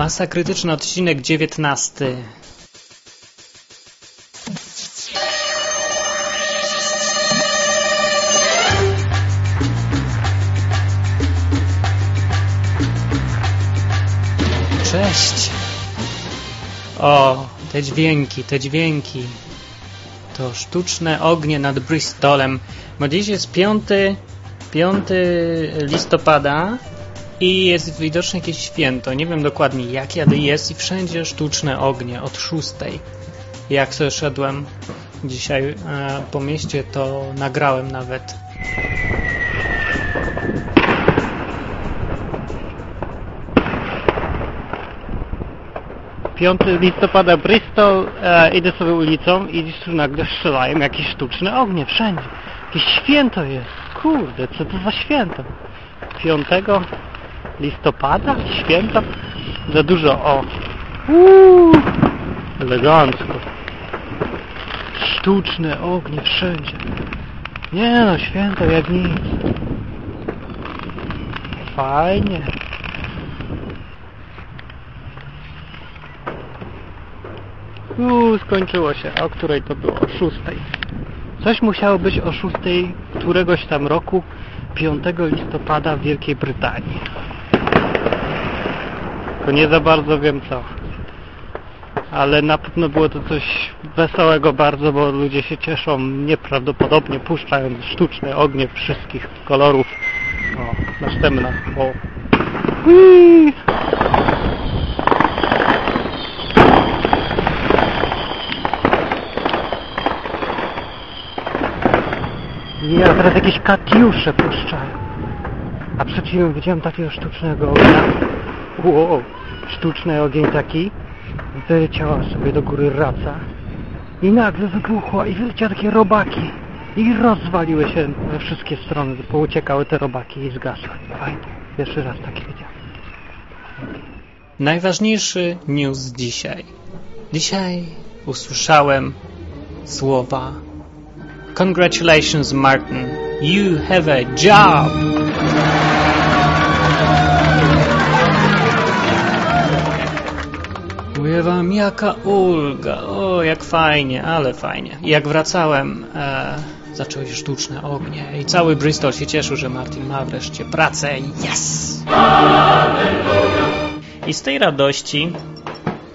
Masa krytyczna, odcinek 19. Cześć. O, te dźwięki, te dźwięki. To sztuczne ognie nad Bristolem. Bo dziś jest 5, 5 listopada i jest widocznie jakieś święto. Nie wiem dokładnie jakie, ale jest i wszędzie sztuczne ognie od 6. Jak sobie szedłem dzisiaj e, po mieście, to nagrałem nawet. 5 listopada Bristol, e, idę sobie ulicą i gdzieś tu nagle strzelają jakieś sztuczne ognie wszędzie. Jakieś święto jest. Kurde, co to za święto? 5 listopada? Święto? Za dużo o. Uuu, elegancko. Sztuczne ognie wszędzie. Nie no, święto jak nic. Fajnie. Uuu, skończyło się. O której to było? O szóstej. Coś musiało być o szóstej któregoś tam roku 5 listopada w Wielkiej Brytanii. Tylko nie za bardzo wiem co. Ale na pewno było to coś wesołego bardzo, bo ludzie się cieszą nieprawdopodobnie, puszczając sztuczne ognie wszystkich kolorów. O, następna. O. Whee! Ja teraz jakieś katiusze puszczają. A przed chwilą widziałem takiego sztucznego ognia. Wow, sztuczny ogień taki. Wyleciała sobie do góry raca. I nagle wybuchła i wyleciały takie robaki. I rozwaliły się we wszystkie strony. Pouciekały te robaki i zgasły. Fajnie. Pierwszy raz takie widziałem. Najważniejszy news dzisiaj. Dzisiaj usłyszałem słowa Congratulations, Martin. You have a job. Mówię wam, jaka ulga. O, jak fajnie, ale fajnie. I jak wracałem, e, zaczęły się sztuczne ognie i cały Bristol się cieszył, że Martin ma wreszcie pracę. Yes! I z tej radości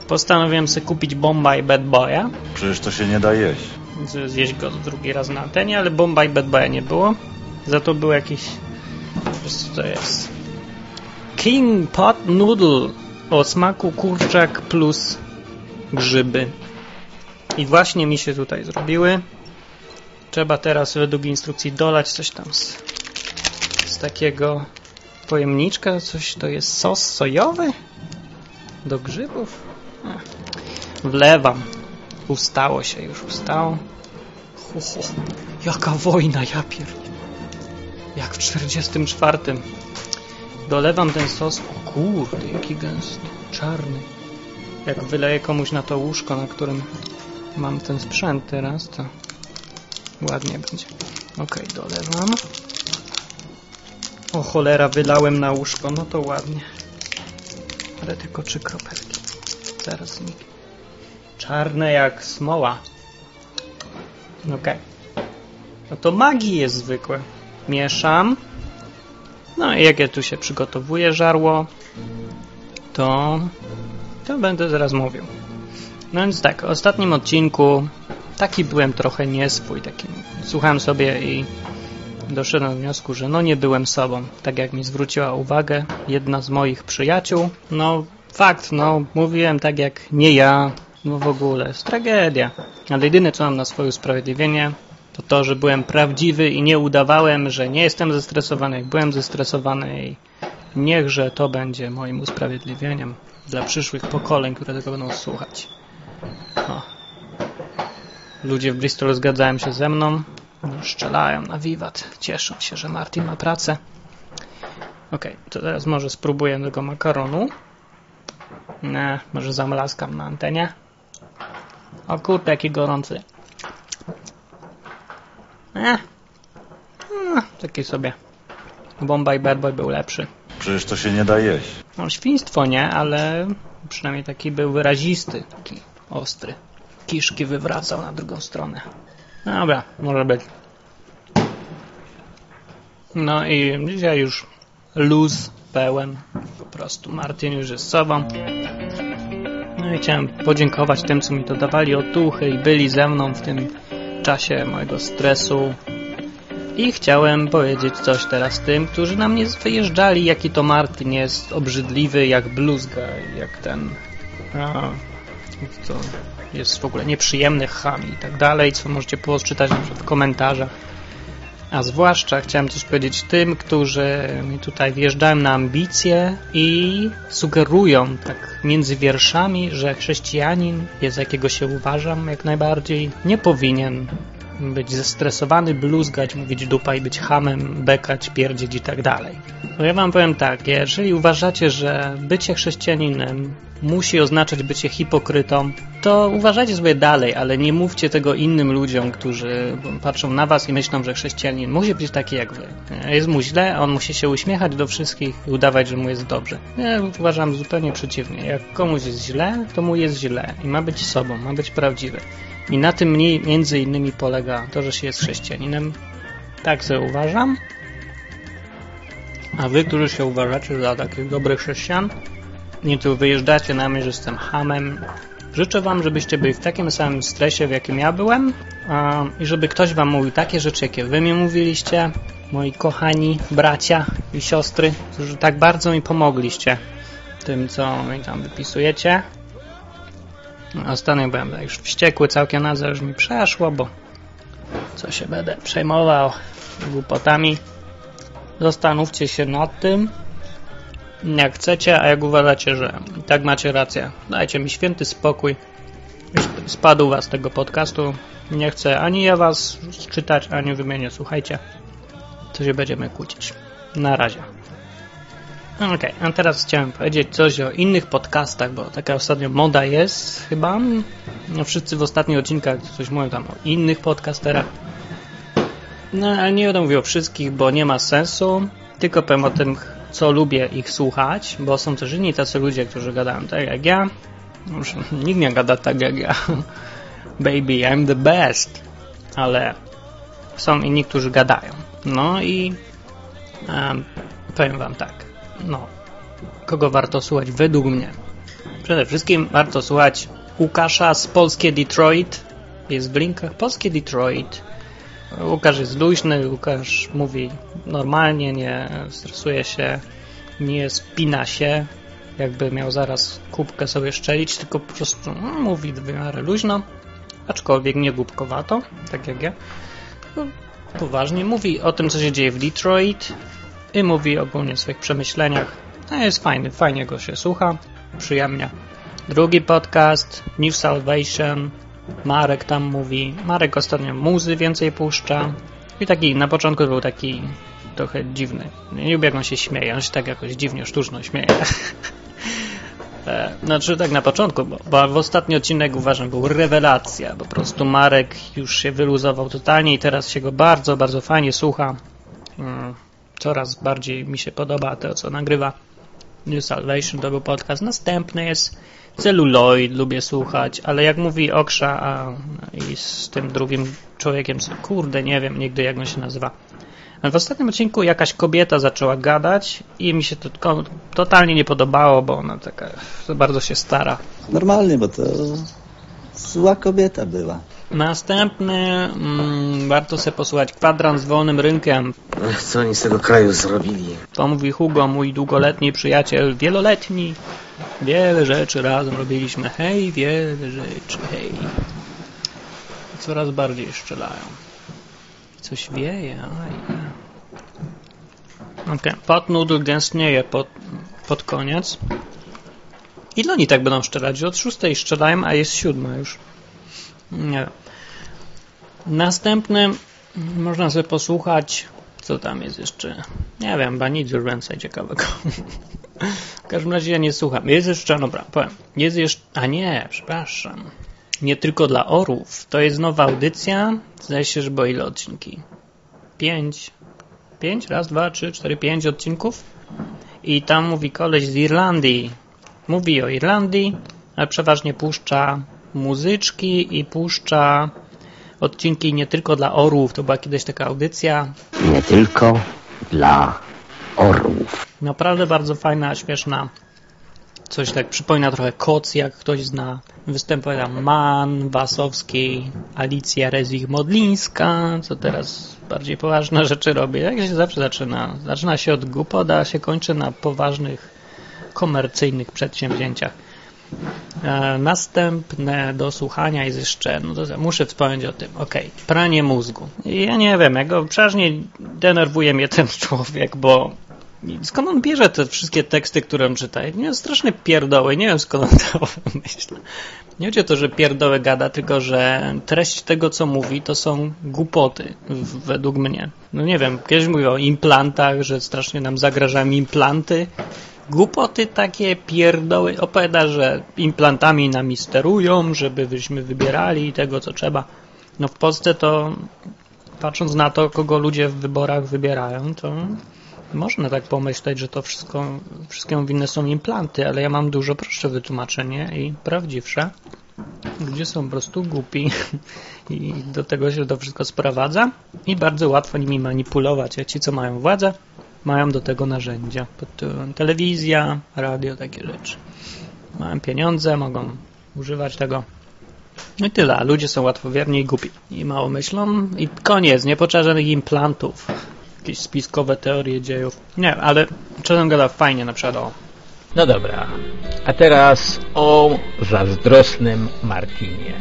postanowiłem sobie kupić Bomba i Bad Boya. Przecież to się nie da jeść. Zjeść go drugi raz na antenie, ale Bomba i Bad Boya nie było. Za to był jakiś... Co to jest? King Pot Noodle o smaku kurczak plus grzyby. I właśnie mi się tutaj zrobiły. Trzeba teraz według instrukcji dolać coś tam z, z takiego pojemniczka. Coś to jest sos sojowy? Do grzybów? Wlewam. Ustało się, już ustało. Ho, ho. Jaka wojna, ja pier... Jak w 44. Dolewam ten sos. O kurde, jaki gęsty, czarny. Jak wyleję komuś na to łóżko, na którym mam ten sprzęt teraz, to ładnie będzie. Ok, dolewam. O cholera, wylałem na łóżko, no to ładnie. Ale tylko trzy kropelki. Zaraz zniknie. Czarne jak smoła. Ok. No to magii jest zwykłe. Mieszam. No i jak ja tu się przygotowuję żarło, to, to będę zaraz mówił. No więc tak, w ostatnim odcinku taki byłem trochę nieswój. Taki, słuchałem sobie i doszedłem do wniosku, że no nie byłem sobą. Tak jak mi zwróciła uwagę jedna z moich przyjaciół. No fakt, no mówiłem tak jak nie ja, no w ogóle, jest tragedia. Ale jedyne co mam na swoje usprawiedliwienie to to, że byłem prawdziwy i nie udawałem, że nie jestem zestresowany, jak byłem zestresowany i niechże to będzie moim usprawiedliwieniem dla przyszłych pokoleń, które tego będą słuchać. O. Ludzie w Bristolu zgadzają się ze mną, szczelają na wiwat, cieszą się, że Martin ma pracę. Ok, to teraz może spróbuję tego makaronu. Nie, może zamlaskam na antenie. O kurde, jaki gorący. Eh. No, taki sobie. Bomba i Bad Boy był lepszy. Przecież to się nie da jeść. No, świństwo nie, ale Przynajmniej taki był wyrazisty, taki ostry. Kiszki wywracał na drugą stronę. Dobra, może być. No i dzisiaj już luz pełen. Po prostu Martin już jest sobą. No i chciałem podziękować tym, co mi to dawali otuchy i byli ze mną w tym czasie mojego stresu. I chciałem powiedzieć coś teraz tym, którzy na mnie wyjeżdżali, jaki to Martin jest obrzydliwy, jak bluzga, jak ten... A, to jest w ogóle nieprzyjemny ham i tak dalej, co możecie poczytać w komentarzach. A zwłaszcza chciałem coś powiedzieć tym, którzy mi tutaj wjeżdżają na ambicje i sugerują tak między wierszami, że chrześcijanin, jest jakiego się uważam jak najbardziej, nie powinien być zestresowany, bluzgać, mówić dupa i być hamem, bekać, pierdzieć i tak dalej. No ja wam powiem tak, jeżeli uważacie, że bycie chrześcijaninem musi oznaczać bycie hipokrytą, to uważajcie sobie dalej, ale nie mówcie tego innym ludziom, którzy patrzą na was i myślą, że chrześcijanin musi być taki jak wy. Jest mu źle, on musi się uśmiechać do wszystkich i udawać, że mu jest dobrze. Ja uważam zupełnie przeciwnie. Jak komuś jest źle, to mu jest źle i ma być sobą, ma być prawdziwy. I na tym między innymi polega to, że się jest chrześcijaninem. Tak sobie uważam. A wy, którzy się uważacie za takich dobrych chrześcijan, nie tu wyjeżdżacie na mnie, że jestem hamem. Życzę wam, żebyście byli w takim samym stresie, w jakim ja byłem i żeby ktoś wam mówił takie rzeczy, jakie wy mi mówiliście, moi kochani bracia i siostry, którzy tak bardzo mi pomogliście tym, co mi tam wypisujecie. Ostatnio byłem już wściekły całkiem na już mi przeszło, bo co się będę przejmował głupotami. Zastanówcie się nad tym, jak chcecie, a jak uważacie, że tak macie rację. Dajcie mi święty spokój. Spadł was tego podcastu. Nie chcę ani ja was czytać, ani wymienię. Słuchajcie, co się będziemy kłócić. Na razie. Okej, okay, a teraz chciałem powiedzieć coś o innych podcastach, bo taka ostatnio moda jest chyba. No, wszyscy w ostatnich odcinkach coś mówią tam o innych podcasterach. No, ale nie będę mówił o wszystkich, bo nie ma sensu. Tylko powiem o tym, co lubię ich słuchać, bo są też inni tacy ludzie, którzy gadają tak jak ja. Już nikt nie gada tak jak ja. Baby, I'm the best. Ale są inni, którzy gadają. No i um, powiem wam tak no, kogo warto słuchać według mnie? Przede wszystkim warto słuchać Łukasza z Polskie Detroit. Jest w linkach Polskie Detroit. Łukasz jest luźny, Łukasz mówi normalnie, nie stresuje się, nie spina się, jakby miał zaraz kubkę sobie szczelić, tylko po prostu no, mówi w miarę luźno, aczkolwiek nie głupkowato, tak jak ja. No, poważnie mówi o tym, co się dzieje w Detroit, i mówi ogólnie o swoich przemyśleniach. No jest fajny, fajnie go się słucha, przyjemnie. Drugi podcast, New Salvation, Marek tam mówi. Marek ostatnio muzy więcej puszcza. I taki, na początku był taki trochę dziwny. Nie lubię jak on się śmieje, on się tak jakoś dziwnie, sztuczno śmieje. E, znaczy tak na początku, bo, bo w ostatni odcinek uważam był rewelacja. Po prostu Marek już się wyluzował totalnie i teraz się go bardzo, bardzo fajnie słucha. Coraz bardziej mi się podoba to, co nagrywa New Salvation, to był podcast. Następny jest Celluloid, lubię słuchać, ale jak mówi Oksza a, i z tym drugim człowiekiem, kurde, nie wiem nigdy jak on się nazywa. W ostatnim odcinku jakaś kobieta zaczęła gadać i mi się to totalnie nie podobało, bo ona taka bardzo się stara. Normalnie, bo to zła kobieta była. Następny mm, warto sobie posłuchać kwadrans z wolnym rynkiem. Co oni z tego kraju zrobili? To mówi Hugo, mój długoletni przyjaciel, wieloletni. Wiele rzeczy razem robiliśmy. Hej, wiele rzeczy, hej. Coraz bardziej strzelają. Coś wieje, aj. Okej, okay. pot noodle gęstnieje pod, pod koniec. Ile oni tak będą strzelać? Od szóstej strzelają, a jest siódma już. Nie. Można sobie posłuchać, co tam jest jeszcze. Nie wiem, chyba nic już więcej ciekawego. w każdym razie ja nie słucham. Jest jeszcze, dobra, powiem. Jest jeszcze, a nie, przepraszam. Nie tylko dla orów. To jest nowa audycja. Zdaje się, że było ile odcinki? Pięć. Pięć? Raz, dwa, trzy, cztery, pięć odcinków. I tam mówi koleś z Irlandii. Mówi o Irlandii, ale przeważnie puszcza muzyczki i puszcza odcinki nie tylko dla orłów. To była kiedyś taka audycja. Nie tylko dla orłów. Naprawdę bardzo fajna, śmieszna. Coś tak przypomina trochę Koc, jak ktoś zna. Występuje tam Man, Wasowski, Alicja Rezich-Modlińska, co teraz bardziej poważne rzeczy robi. Jak się zawsze zaczyna? Zaczyna się od głupoda, a się kończy na poważnych, komercyjnych przedsięwzięciach. E, następne do słuchania jest jeszcze, no to muszę wspomnieć o tym, ok, pranie mózgu. Ja nie wiem, jak go przeważnie denerwuje mnie ten człowiek, bo skąd on bierze te wszystkie teksty, które on czyta? Nie straszne pierdoły, nie wiem skąd on to myśli. Nie chodzi o to, że pierdoły gada, tylko że treść tego, co mówi, to są głupoty, według mnie. No nie wiem, kiedyś mówił o implantach, że strasznie nam zagrażają implanty, głupoty takie pierdoły. Opowiada, że implantami nami sterują, żeby byśmy wybierali tego, co trzeba. No w Polsce to, patrząc na to, kogo ludzie w wyborach wybierają, to można tak pomyśleć, że to wszystko, wszystkiemu winne są implanty, ale ja mam dużo prostsze wytłumaczenie i prawdziwsze. Ludzie są po prostu głupi i do tego się to wszystko sprowadza i bardzo łatwo nimi manipulować, a ci, co mają władzę, mają do tego narzędzia. Telewizja, radio, takie rzeczy. Mają pieniądze, mogą używać tego. No i tyle. Ludzie są łatwowierni i głupi. I mało myślą. I koniec. Nie potrzeba żadnych implantów. Jakieś spiskowe teorie dziejów. Nie, ale czasem gada fajnie na przykład o... No dobra. A teraz o zazdrosnym Martinie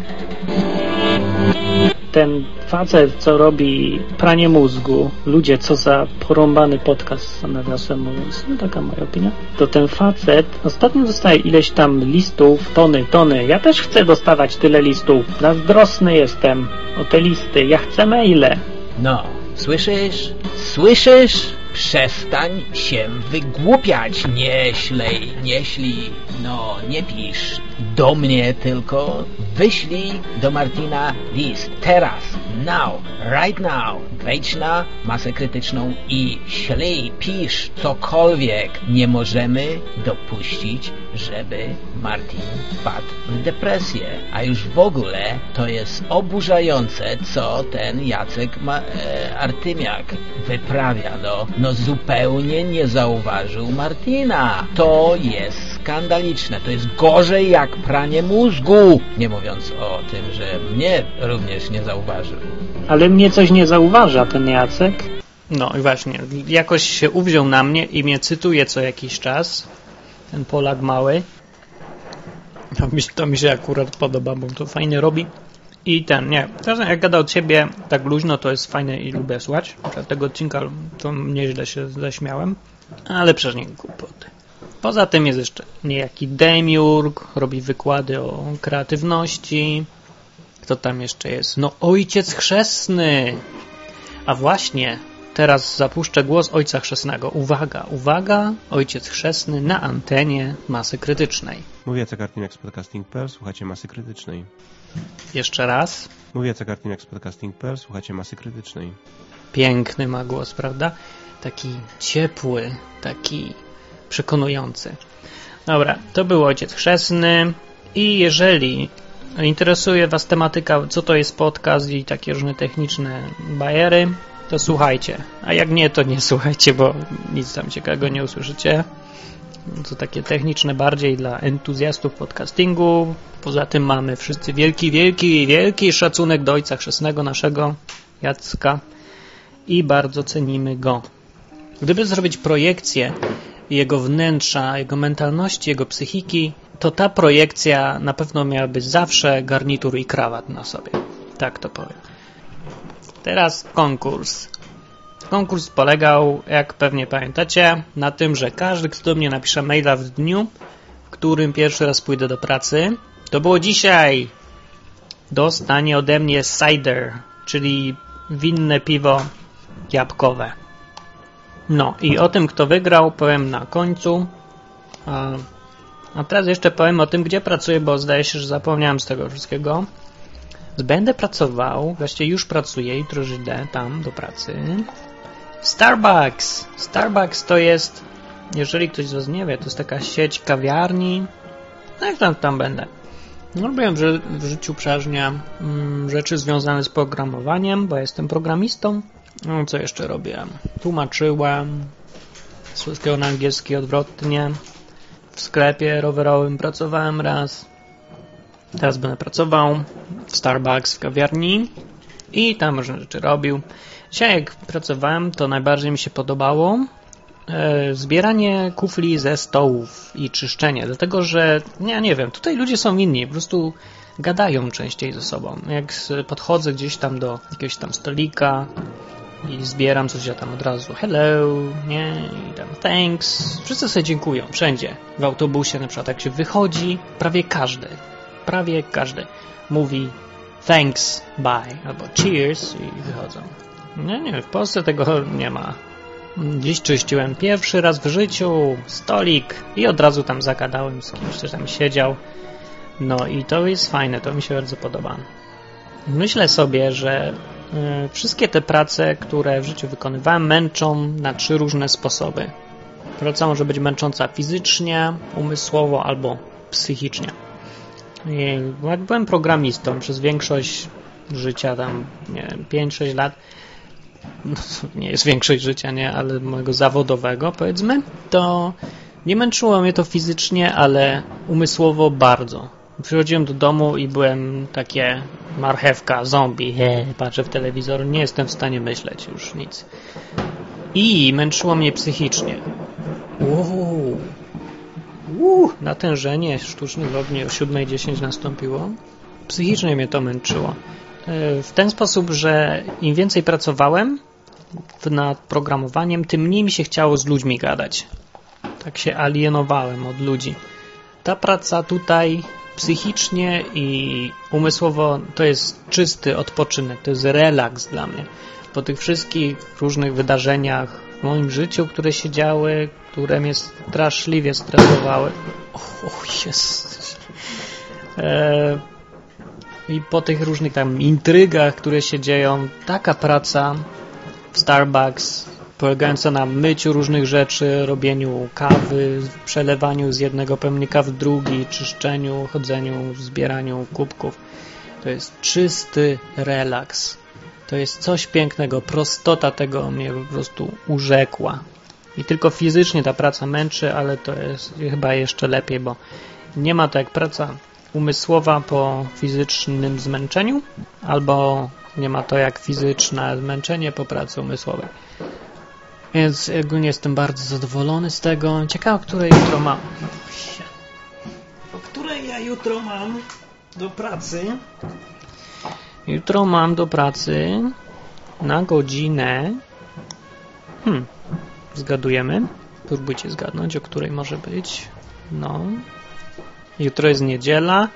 ten facet, co robi pranie mózgu, ludzie, co za porąbany podcast, nawiasem mówiąc, no taka moja opinia, to ten facet ostatnio dostaje ileś tam listów, tony, tony. Ja też chcę dostawać tyle listów. Zazdrosny jestem o te listy. Ja chcę maile. No, słyszysz? Słyszysz? Przestań się wygłupiać, nie ślej, nie ślij, no nie pisz. Do mnie tylko, wyślij do Martina list, teraz, now, right now, wejdź na masę krytyczną i ślij, pisz cokolwiek. Nie możemy dopuścić, żeby Martin wpadł w depresję, a już w ogóle to jest oburzające, co ten Jacek Ma e, Artymiak wyprawia, no, no zupełnie nie zauważył Martina. To jest skandaliczne. To jest gorzej jak pranie mózgu. Nie mówiąc o tym, że mnie również nie zauważył. Ale mnie coś nie zauważa ten Jacek. No i właśnie, jakoś się uwziął na mnie i mnie cytuje co jakiś czas. Ten Polak mały. To mi, to mi się akurat podoba, bo to fajnie robi. I ten, nie, czasem jak gada od siebie tak luźno, to jest fajne i lubię słuchać. Tego odcinka to nieźle się zaśmiałem, ale przecież nie głupoty. Poza tym jest jeszcze niejaki Demiurg, robi wykłady o kreatywności. Kto tam jeszcze jest? No ojciec chrzestny! A właśnie, teraz zapuszczę głos ojca chrzestnego. Uwaga, uwaga, ojciec chrzestny na antenie masy krytycznej. Mówię Jacek Artymiak z podcasting.pl, słuchacie masy krytycznej. Jeszcze raz. Mówię Jacek Artymiak z podcasting.pl, słuchacie masy krytycznej. Piękny ma głos, prawda? Taki ciepły, taki przekonujący. Dobra, to był Ojciec Chrzestny i jeżeli interesuje Was tematyka, co to jest podcast i takie różne techniczne bajery, to słuchajcie. A jak nie, to nie słuchajcie, bo nic tam ciekawego nie usłyszycie. To takie techniczne bardziej dla entuzjastów podcastingu. Poza tym mamy wszyscy wielki, wielki, wielki szacunek do Ojca Chrzestnego naszego, Jacka i bardzo cenimy go. Gdyby zrobić projekcję jego wnętrza, jego mentalności, jego psychiki, to ta projekcja na pewno miałaby zawsze garnitur i krawat na sobie. Tak to powiem. Teraz konkurs. Konkurs polegał, jak pewnie pamiętacie, na tym, że każdy, kto do mnie napisze maila w dniu, w którym pierwszy raz pójdę do pracy, to było dzisiaj, dostanie ode mnie cider, czyli winne piwo jabłkowe. No i o tym, kto wygrał, powiem na końcu. A, teraz jeszcze powiem o tym, gdzie pracuję, bo zdaje się, że zapomniałem z tego wszystkiego. Będę pracował, właściwie już pracuję, jutro idę tam do pracy. Starbucks! Starbucks to jest jeżeli ktoś z Was nie wie, to jest taka sieć kawiarni. No jak tam, tam będę. Robiłem w, ży- w życiu przeważnie mm, rzeczy związane z programowaniem, bo jestem programistą. No, co jeszcze robiłem? Tłumaczyłem z polskiego na angielski odwrotnie. W sklepie rowerowym pracowałem raz. Teraz będę pracował w Starbucks w kawiarni i tam różne rzeczy robił. Dzisiaj jak pracowałem, to najbardziej mi się podobało e, zbieranie kufli ze stołów i czyszczenie, dlatego że, ja nie wiem, tutaj ludzie są inni, po prostu gadają częściej ze sobą. Jak podchodzę gdzieś tam do jakiegoś tam stolika i zbieram coś, ja tam od razu hello, nie, i tam thanks. Wszyscy sobie dziękują, wszędzie. W autobusie na przykład, jak się wychodzi, prawie każdy, prawie każdy mówi thanks, bye, albo cheers i wychodzą. Nie, nie, w Polsce tego nie ma. Dziś czyściłem pierwszy raz w życiu stolik i od razu tam zagadałem z kimś, kto tam siedział. No i to jest fajne, to mi się bardzo podoba. Myślę sobie, że wszystkie te prace, które w życiu wykonywałem, męczą na trzy różne sposoby. Praca może być męcząca fizycznie, umysłowo albo psychicznie. Jak byłem programistą przez większość życia, tam nie wiem, 5-6 lat, no, nie jest większość życia, nie, ale mojego zawodowego, powiedzmy, to nie męczyło mnie to fizycznie, ale umysłowo bardzo. Przychodziłem do domu i byłem takie marchewka, zombie, he, patrzę w telewizor, nie jestem w stanie myśleć już nic. I męczyło mnie psychicznie. Uuu. Uuu, natężenie sztucznych ogni o 7.10 nastąpiło. Psychicznie mnie to męczyło. E, W ten sposób, że im więcej pracowałem nad programowaniem, tym mniej mi się chciało z ludźmi gadać. Tak się alienowałem od ludzi. Ta praca tutaj psychicznie i umysłowo to jest czysty odpoczynek, to jest relaks dla mnie. Po tych wszystkich różnych wydarzeniach w moim życiu, które się działy, które mnie straszliwie stresowały. O, o jest. E, i po tych różnych tam intrygach, które się dzieją, taka praca w Starbucks, polegająca na myciu różnych rzeczy, robieniu kawy, przelewaniu z jednego pojemnika w drugi, czyszczeniu, chodzeniu, zbieraniu kubków. To jest czysty relaks. To jest coś pięknego. Prostota tego mnie po prostu urzekła. I tylko fizycznie ta praca męczy, ale to jest chyba jeszcze lepiej, bo nie ma to jak praca umysłowa po fizycznym zmęczeniu, albo nie ma to jak fizyczne zmęczenie po pracy umysłowej. Więc ogólnie jestem bardzo zadowolony z tego. Ciekawe, o której jutro mam. O której ja jutro mam do pracy? Jutro mam do pracy na godzinę. Hmm, zgadujemy. Próbujcie zgadnąć, o której może być. No, Jutro jest niedziela.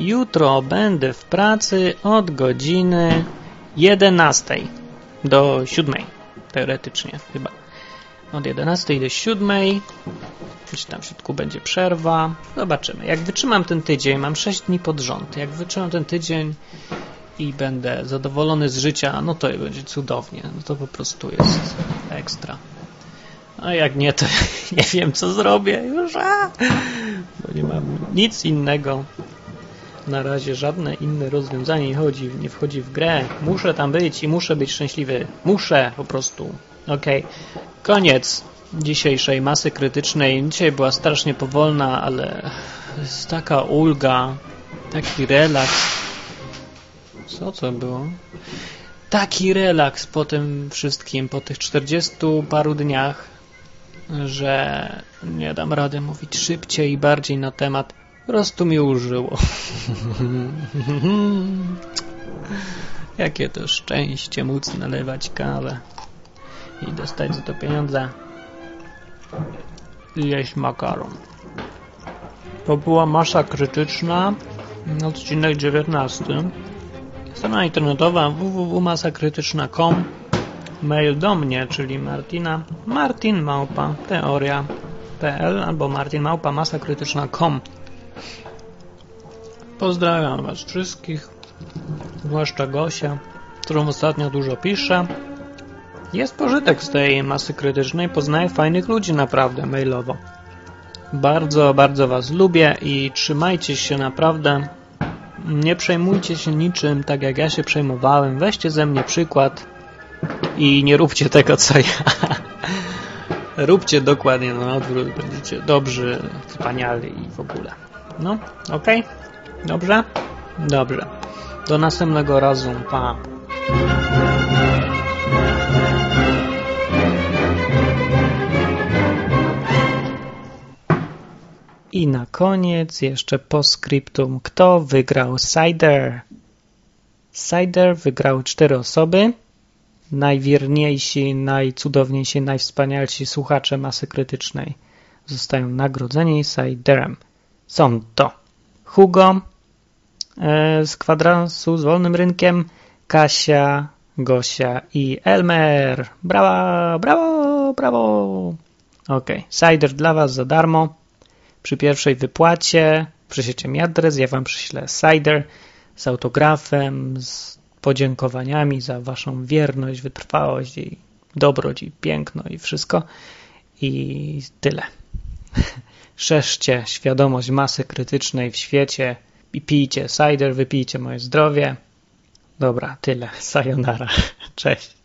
Jutro będę w pracy od godziny 11 do 7. Teoretycznie chyba. Od 11 do 7. Gdzieś tam w środku będzie przerwa. Zobaczymy. Jak wytrzymam ten tydzień, mam 6 dni pod rząd. Jak wytrzymam ten tydzień i będę zadowolony z życia, no to będzie cudownie. No to po prostu jest ekstra. A jak nie, to nie wiem, co zrobię już. A! Bo nie mam nic innego. Na razie żadne inne rozwiązanie nie, chodzi, nie wchodzi w grę. Muszę tam być i muszę być szczęśliwy. Muszę po prostu. Okej. Koniec dzisiejszej masy krytycznej. Dzisiaj była strasznie powolna, ale jest taka ulga, taki relaks. Co to było? Taki relaks po tym wszystkim, po tych 40 paru dniach, że nie dam rady mówić szybciej i bardziej na temat. Po prostu mi użyło. Jakie to szczęście móc nalewać kawę i dostać za to pieniądze i jeść makaron. To była masa krytyczna, odcinek 19. Strona internetowa www.masakrytyczna.com Mail do mnie, czyli Martina martinmałpa teoria.pl albo martinmałpa masakrytyczna.com Pozdrawiam Was wszystkich, zwłaszcza Gosia, którą ostatnio dużo piszę Jest pożytek z tej masy krytycznej, poznaję fajnych ludzi naprawdę mailowo. Bardzo, bardzo Was lubię i trzymajcie się naprawdę. Nie przejmujcie się niczym, tak jak ja się przejmowałem. Weźcie ze mnie przykład i nie róbcie tego, co ja. Róbcie dokładnie na odwrót, będziecie dobrzy, wspaniali i w ogóle. No, okej? Okay? Dobrze? Dobrze. Do następnego razu. Pa. I na koniec jeszcze postscriptum. Kto wygrał Cider? Cider wygrał cztery osoby. Najwierniejsi, najcudowniejsi, najwspanialsi słuchacze masy krytycznej zostają nagrodzeni Ciderem. Są to Hugo e, z kwadransu z wolnym rynkiem, Kasia, Gosia i Elmer. Brawa, brawo, brawo. Ok, cider dla Was za darmo. Przy pierwszej wypłacie przyślecie mi adres, ja Wam przyślę cider z autografem, z podziękowaniami za Waszą wierność, wytrwałość i dobroć i piękno i wszystko. I tyle. Szerzcie świadomość masy krytycznej w świecie i pijcie cider, wypijcie moje zdrowie. Dobra, tyle. Sayonara. Cześć.